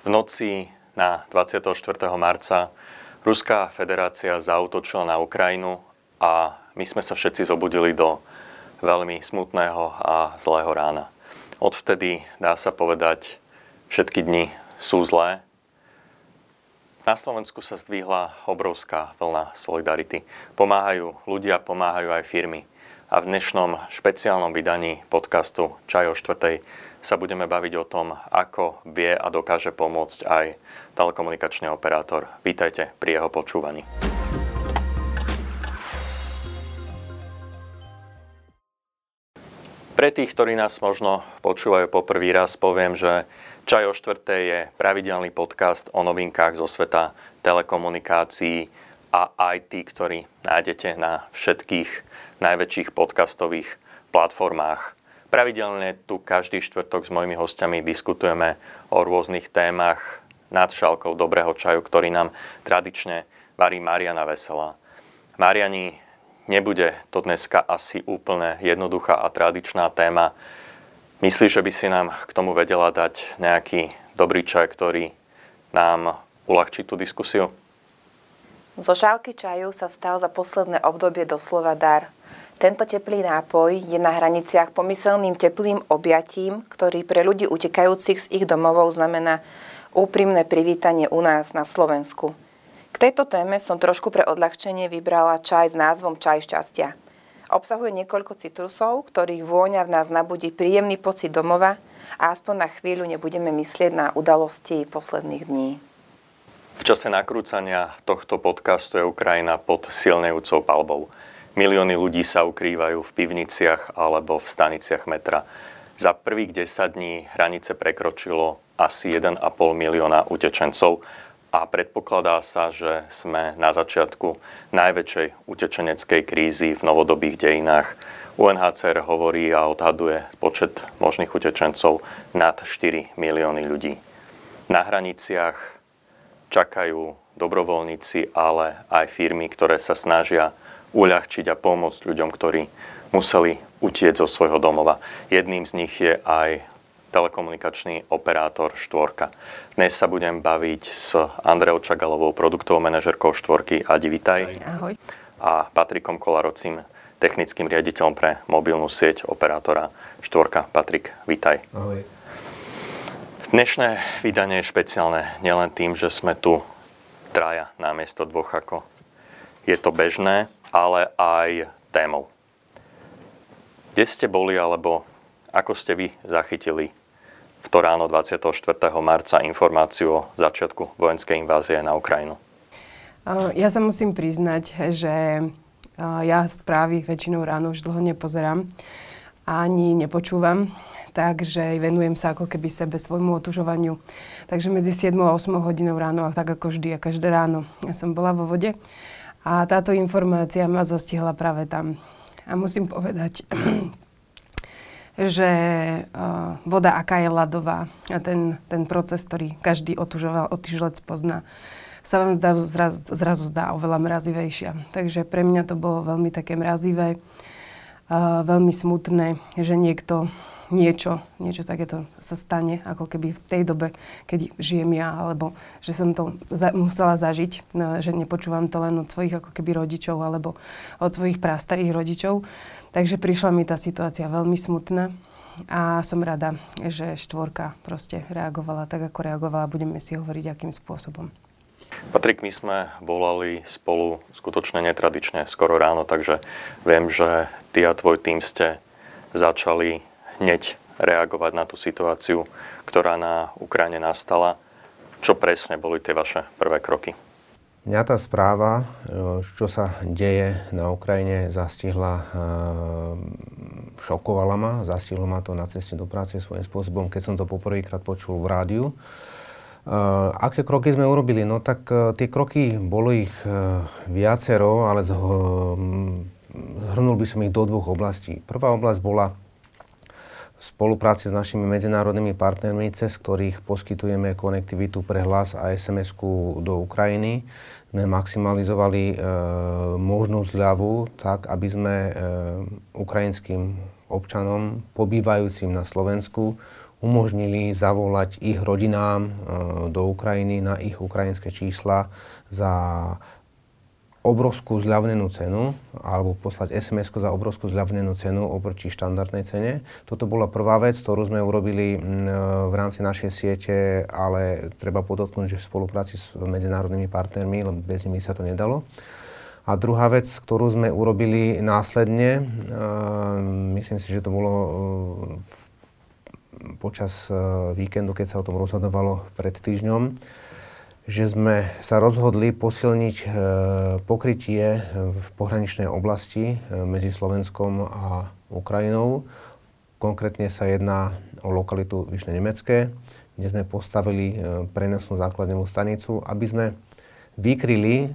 V noci na 24. marca Ruská federácia zautočila na Ukrajinu a my sme sa všetci zobudili do veľmi smutného a zlého rána. Odvtedy, dá sa povedať, všetky dni sú zlé. Na Slovensku sa zdvihla obrovská vlna solidarity. Pomáhajú ľudia, pomáhajú aj firmy. A v dnešnom špeciálnom vydaní podcastu Čaj o štvrtej sa budeme baviť o tom, ako vie a dokáže pomôcť aj telekomunikačný operátor. Vítajte pri jeho počúvaní. Pre tých, ktorí nás možno počúvajú poprvý raz, poviem, že Čaj o štvrtej je pravidelný podcast o novinkách zo sveta telekomunikácií a IT, ktorý nájdete na všetkých najväčších podcastových platformách. Pravidelne tu každý štvrtok s mojimi hostiami diskutujeme o rôznych témach nad šálkou dobrého čaju, ktorý nám tradične varí Mariana Veselá. Mariani, nebude to dneska asi úplne jednoduchá a tradičná téma. Myslíš, že by si nám k tomu vedela dať nejaký dobrý čaj, ktorý nám uľahčí tú diskusiu? Zo šálky čaju sa stal za posledné obdobie doslova dar – tento teplý nápoj je na hraniciach pomyselným teplým objatím, ktorý pre ľudí utekajúcich z ich domovov znamená úprimné privítanie u nás na Slovensku. K tejto téme som trošku pre odľahčenie vybrala čaj s názvom Čaj šťastia. Obsahuje niekoľko citrusov, ktorých vôňa v nás nabudí príjemný pocit domova a aspoň na chvíľu nebudeme myslieť na udalosti posledných dní. V čase nakrúcania tohto podcastu je Ukrajina pod silnejúcou palbou. Milióny ľudí sa ukrývajú v pivniciach alebo v staniciach metra. Za prvých 10 dní hranice prekročilo asi 1,5 milióna utečencov a predpokladá sa, že sme na začiatku najväčšej utečeneckej krízy v novodobých dejinách. UNHCR hovorí a odhaduje počet možných utečencov nad 4 milióny ľudí. Na hraniciach čakajú dobrovoľníci, ale aj firmy, ktoré sa snažia uľahčiť a pomôcť ľuďom, ktorí museli utieť zo svojho domova. Jedným z nich je aj telekomunikačný operátor Štvorka. Dnes sa budem baviť s Andreou Čagalovou, produktovou manažerkou Štvorky. Adi, vitaj. Ahoj. A Patrikom Kolarocím, technickým riaditeľom pre mobilnú sieť operátora Štvorka. Patrik, vitaj. Ahoj. Dnešné vydanie je špeciálne nielen tým, že sme tu traja namiesto dvoch, ako je to bežné, ale aj témou. Kde ste boli, alebo ako ste vy zachytili v to ráno 24. marca informáciu o začiatku vojenskej invázie na Ukrajinu? Ja sa musím priznať, že ja správy väčšinou ráno už dlho nepozerám ani nepočúvam, takže venujem sa ako keby sebe svojmu otužovaniu. Takže medzi 7 a 8 hodinou ráno, a tak ako vždy a každé ráno, ja som bola vo vode. A táto informácia ma zastihla práve tam. A musím povedať, že uh, voda, aká je ľadová a ten, ten proces, ktorý každý otužoval, otyžlec pozná, sa vám zdá, zraz, zrazu zdá oveľa mrazivejšia. Takže pre mňa to bolo veľmi také mrazivé, uh, veľmi smutné, že niekto niečo, niečo takéto sa stane, ako keby v tej dobe, keď žijem ja, alebo že som to za, musela zažiť, no, že nepočúvam to len od svojich ako keby rodičov, alebo od svojich prastarých rodičov. Takže prišla mi tá situácia veľmi smutná a som rada, že štvorka proste reagovala tak, ako reagovala. Budeme si hovoriť, akým spôsobom. Patrik, my sme volali spolu skutočne netradične skoro ráno, takže viem, že ty a tvoj tým ste začali hneď reagovať na tú situáciu, ktorá na Ukrajine nastala. Čo presne boli tie vaše prvé kroky? Mňa tá správa, e, čo sa deje na Ukrajine, zastihla, e, šokovala ma, zastihlo ma to na ceste do práce svojím spôsobom, keď som to poprvýkrát počul v rádiu. E, aké kroky sme urobili? No tak tie kroky, bolo ich viacero, ale zhrnul by som ich do dvoch oblastí. Prvá oblasť bola spolupráci s našimi medzinárodnými partnermi, cez ktorých poskytujeme konektivitu pre hlas a sms do Ukrajiny, sme maximalizovali e, možnú zľavu tak, aby sme e, ukrajinským občanom pobývajúcim na Slovensku umožnili zavolať ich rodinám do Ukrajiny na ich ukrajinské čísla za obrovskú zľavnenú cenu alebo poslať sms za obrovskú zľavnenú cenu oproti štandardnej cene. Toto bola prvá vec, ktorú sme urobili v rámci našej siete, ale treba podotknúť, že v spolupráci s medzinárodnými partnermi, lebo bez nimi sa to nedalo. A druhá vec, ktorú sme urobili následne, myslím si, že to bolo počas víkendu, keď sa o tom rozhodovalo pred týždňom, že sme sa rozhodli posilniť e, pokrytie v pohraničnej oblasti e, medzi Slovenskom a Ukrajinou. Konkrétne sa jedná o lokalitu Vyšné Nemecké, kde sme postavili e, prenosnú základnú stanicu, aby sme vykryli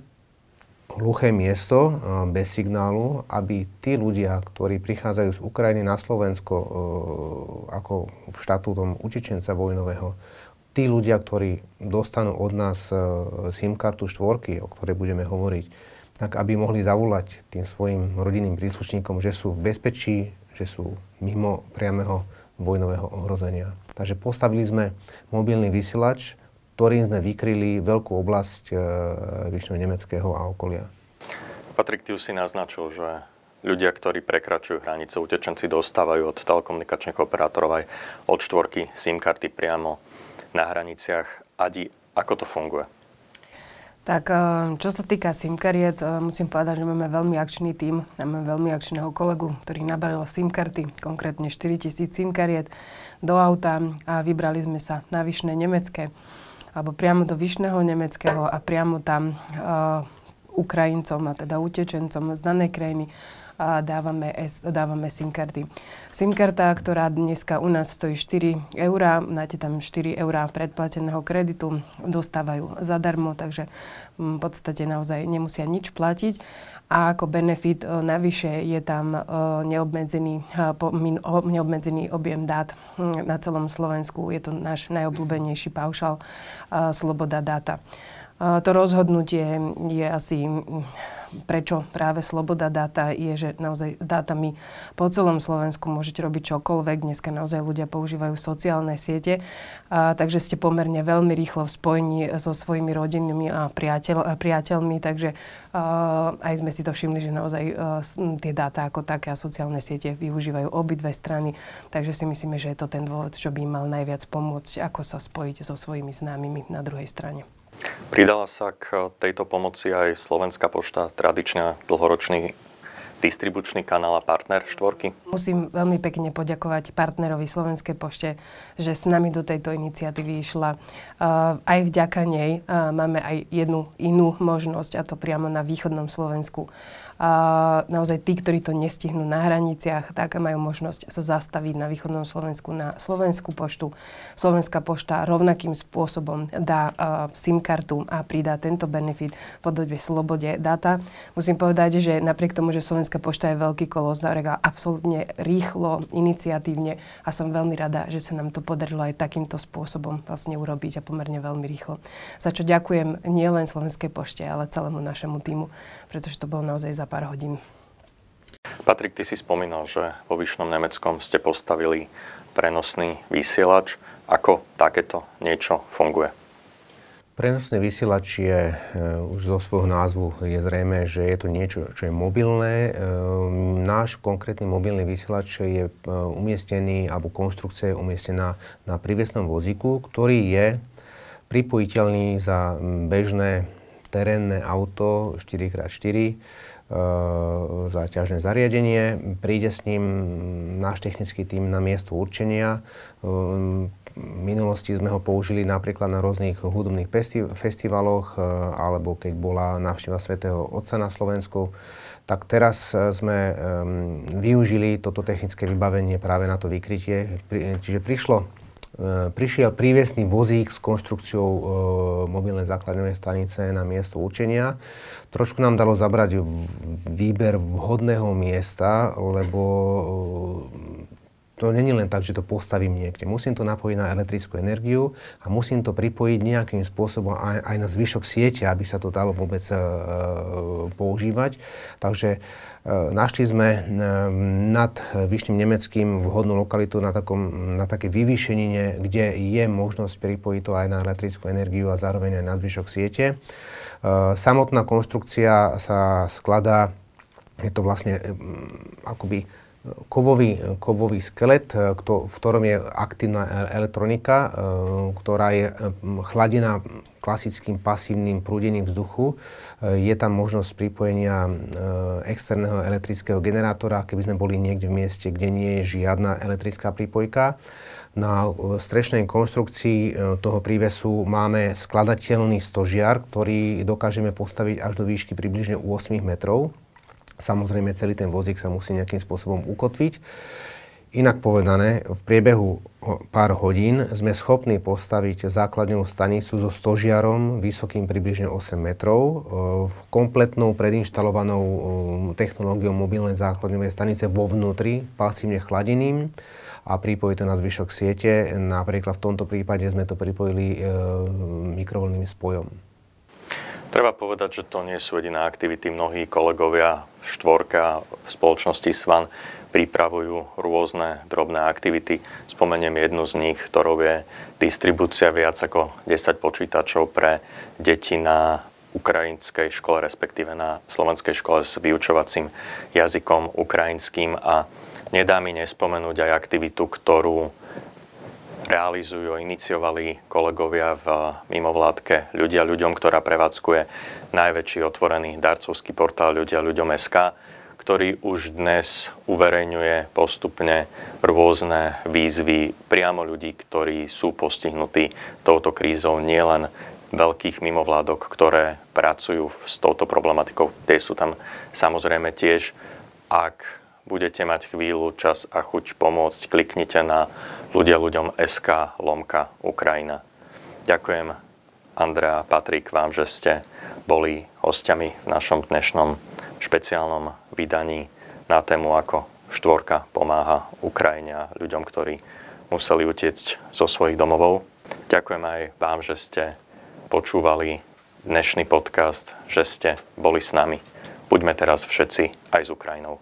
hluché miesto bez signálu, aby tí ľudia, ktorí prichádzajú z Ukrajiny na Slovensko ako v štatútom utečenca vojnového, tí ľudia, ktorí dostanú od nás e, SIM kartu štvorky, o ktorej budeme hovoriť, tak aby mohli zavolať tým svojim rodinným príslušníkom, že sú v bezpečí, že sú mimo priameho vojnového ohrozenia. Takže postavili sme mobilný vysielač, ktorým sme vykryli veľkú oblasť e, Nemeckého a okolia. Patrik, ty už si naznačil, že ľudia, ktorí prekračujú hranice, utečenci dostávajú od telekomunikačných operátorov aj od štvorky SIM karty priamo na hraniciach. Adi, ako to funguje? Tak eh, čo sa týka SIM kariet, eh, musím povedať, že máme veľmi akčný tím. Máme veľmi akčného kolegu, ktorý nabalil SIM konkrétne 4000 SIM kariet do auta a vybrali sme sa na Vyšné Nemecké alebo priamo do Vyšného Nemeckého a priamo tam uh, Ukrajincom a teda utečencom z danej krajiny a dávame, S, dávame SIM karty. SIM karta, ktorá dneska u nás stojí 4 eurá, máte tam 4 eurá predplateného kreditu, dostávajú zadarmo, takže v podstate naozaj nemusia nič platiť. A ako benefit e, navyše je tam e, neobmedzený, e, neobmedzený objem dát hm, na celom Slovensku. Je to náš najobľúbenejší paušal Sloboda dáta. To rozhodnutie je asi prečo práve sloboda dáta je, že naozaj s dátami po celom Slovensku môžete robiť čokoľvek. Dneska naozaj ľudia používajú sociálne siete, a, takže ste pomerne veľmi rýchlo v spojení so svojimi rodinnými a, priateľ, a priateľmi, takže a, aj sme si to všimli, že naozaj a, tie dáta ako také a sociálne siete využívajú obidve strany, takže si myslíme, že je to ten dôvod, čo by mal najviac pomôcť, ako sa spojiť so svojimi známymi na druhej strane. Pridala sa k tejto pomoci aj Slovenská pošta, tradičná dlhoročný distribučný kanál a partner štvorky? Musím veľmi pekne poďakovať partnerovi Slovenskej pošte, že s nami do tejto iniciatívy išla. Uh, aj vďaka nej uh, máme aj jednu inú možnosť, a to priamo na východnom Slovensku a naozaj tí, ktorí to nestihnú na hraniciach, tak majú možnosť sa zastaviť na východnom Slovensku na Slovenskú poštu. Slovenská pošta rovnakým spôsobom dá uh, SIM kartu a pridá tento benefit v podobe slobode data. Musím povedať, že napriek tomu, že Slovenská pošta je veľký kolos, zareagovala absolútne rýchlo, iniciatívne a som veľmi rada, že sa nám to podarilo aj takýmto spôsobom vlastne urobiť a pomerne veľmi rýchlo. Za čo ďakujem nielen Slovenskej pošte, ale celému našemu týmu, pretože to bolo naozaj za za pár hodín. Patrik, ty si spomínal, že vo Vyšnom Nemeckom ste postavili prenosný vysielač. Ako takéto niečo funguje? Prenosný vysielač je, e, už zo svojho názvu je zrejme, že je to niečo, čo je mobilné. E, náš konkrétny mobilný vysielač je e, umiestnený, alebo konštrukcia je umiestnená na prívesnom vozíku, ktorý je pripojiteľný za bežné terénne auto 4x4 E, záťažné zariadenie, príde s ním náš technický tým na miesto určenia. E, v minulosti sme ho použili napríklad na rôznych hudobných festivaloch e, alebo keď bola návšteva svätého Otca na Slovensku. Tak teraz sme využili toto technické vybavenie práve na to vykrytie. Čiže prišlo prišiel prívesný vozík s konštrukciou e, mobilnej základnej stanice na miesto učenia. Trošku nám dalo zabrať výber vhodného miesta, lebo e, to není len tak, že to postavím niekde. Musím to napojiť na elektrickú energiu a musím to pripojiť nejakým spôsobom aj, aj na zvyšok siete, aby sa to dalo vôbec e, používať. Takže e, našli sme e, nad Vyšným Nemeckým vhodnú lokalitu na, takom, na také vyvýšenine, kde je možnosť pripojiť to aj na elektrickú energiu a zároveň aj na zvyšok siete. E, samotná konštrukcia sa skladá, je to vlastne e, akoby kovový, kovový skelet, e, v ktorom je aktívna elektronika, e, ktorá je chladená klasickým pasívnym prúdením vzduchu. E, je tam možnosť pripojenia externého elektrického generátora, keby sme boli niekde v mieste, kde nie je žiadna elektrická prípojka. Na strešnej konštrukcii toho prívesu máme skladateľný stožiar, ktorý dokážeme postaviť až do výšky približne 8 metrov Samozrejme, celý ten vozík sa musí nejakým spôsobom ukotviť. Inak povedané, v priebehu pár hodín sme schopní postaviť základnú stanicu so stožiarom vysokým približne 8 metrov, e, kompletnou predinštalovanou e, technológiou mobilnej základňovej stanice vo vnútri, pasívne chladeným a pripojiť to na zvyšok siete. Napríklad v tomto prípade sme to pripojili e, spojom. Treba povedať, že to nie sú jediné aktivity. Mnohí kolegovia štvorka v spoločnosti SVAN pripravujú rôzne drobné aktivity. Spomeniem jednu z nich, ktorou je distribúcia viac ako 10 počítačov pre deti na ukrajinskej škole, respektíve na slovenskej škole s vyučovacím jazykom ukrajinským a nedá mi nespomenúť aj aktivitu, ktorú realizujú, iniciovali kolegovia v mimovládke ľudia ľuďom, ktorá prevádzkuje najväčší otvorený darcovský portál ľudia ľuďom SK, ktorý už dnes uverejňuje postupne rôzne výzvy priamo ľudí, ktorí sú postihnutí touto krízou, nielen veľkých mimovládok, ktoré pracujú s touto problematikou. Tie sú tam samozrejme tiež. Ak budete mať chvíľu, čas a chuť pomôcť, kliknite na ľudia ľuďom SK lomka Ukrajina. Ďakujem Andrea a Patrik vám, že ste boli hostiami v našom dnešnom špeciálnom vydaní na tému, ako štvorka pomáha Ukrajine a ľuďom, ktorí museli utiecť zo svojich domovov. Ďakujem aj vám, že ste počúvali dnešný podcast, že ste boli s nami. Buďme teraz všetci aj s Ukrajinou.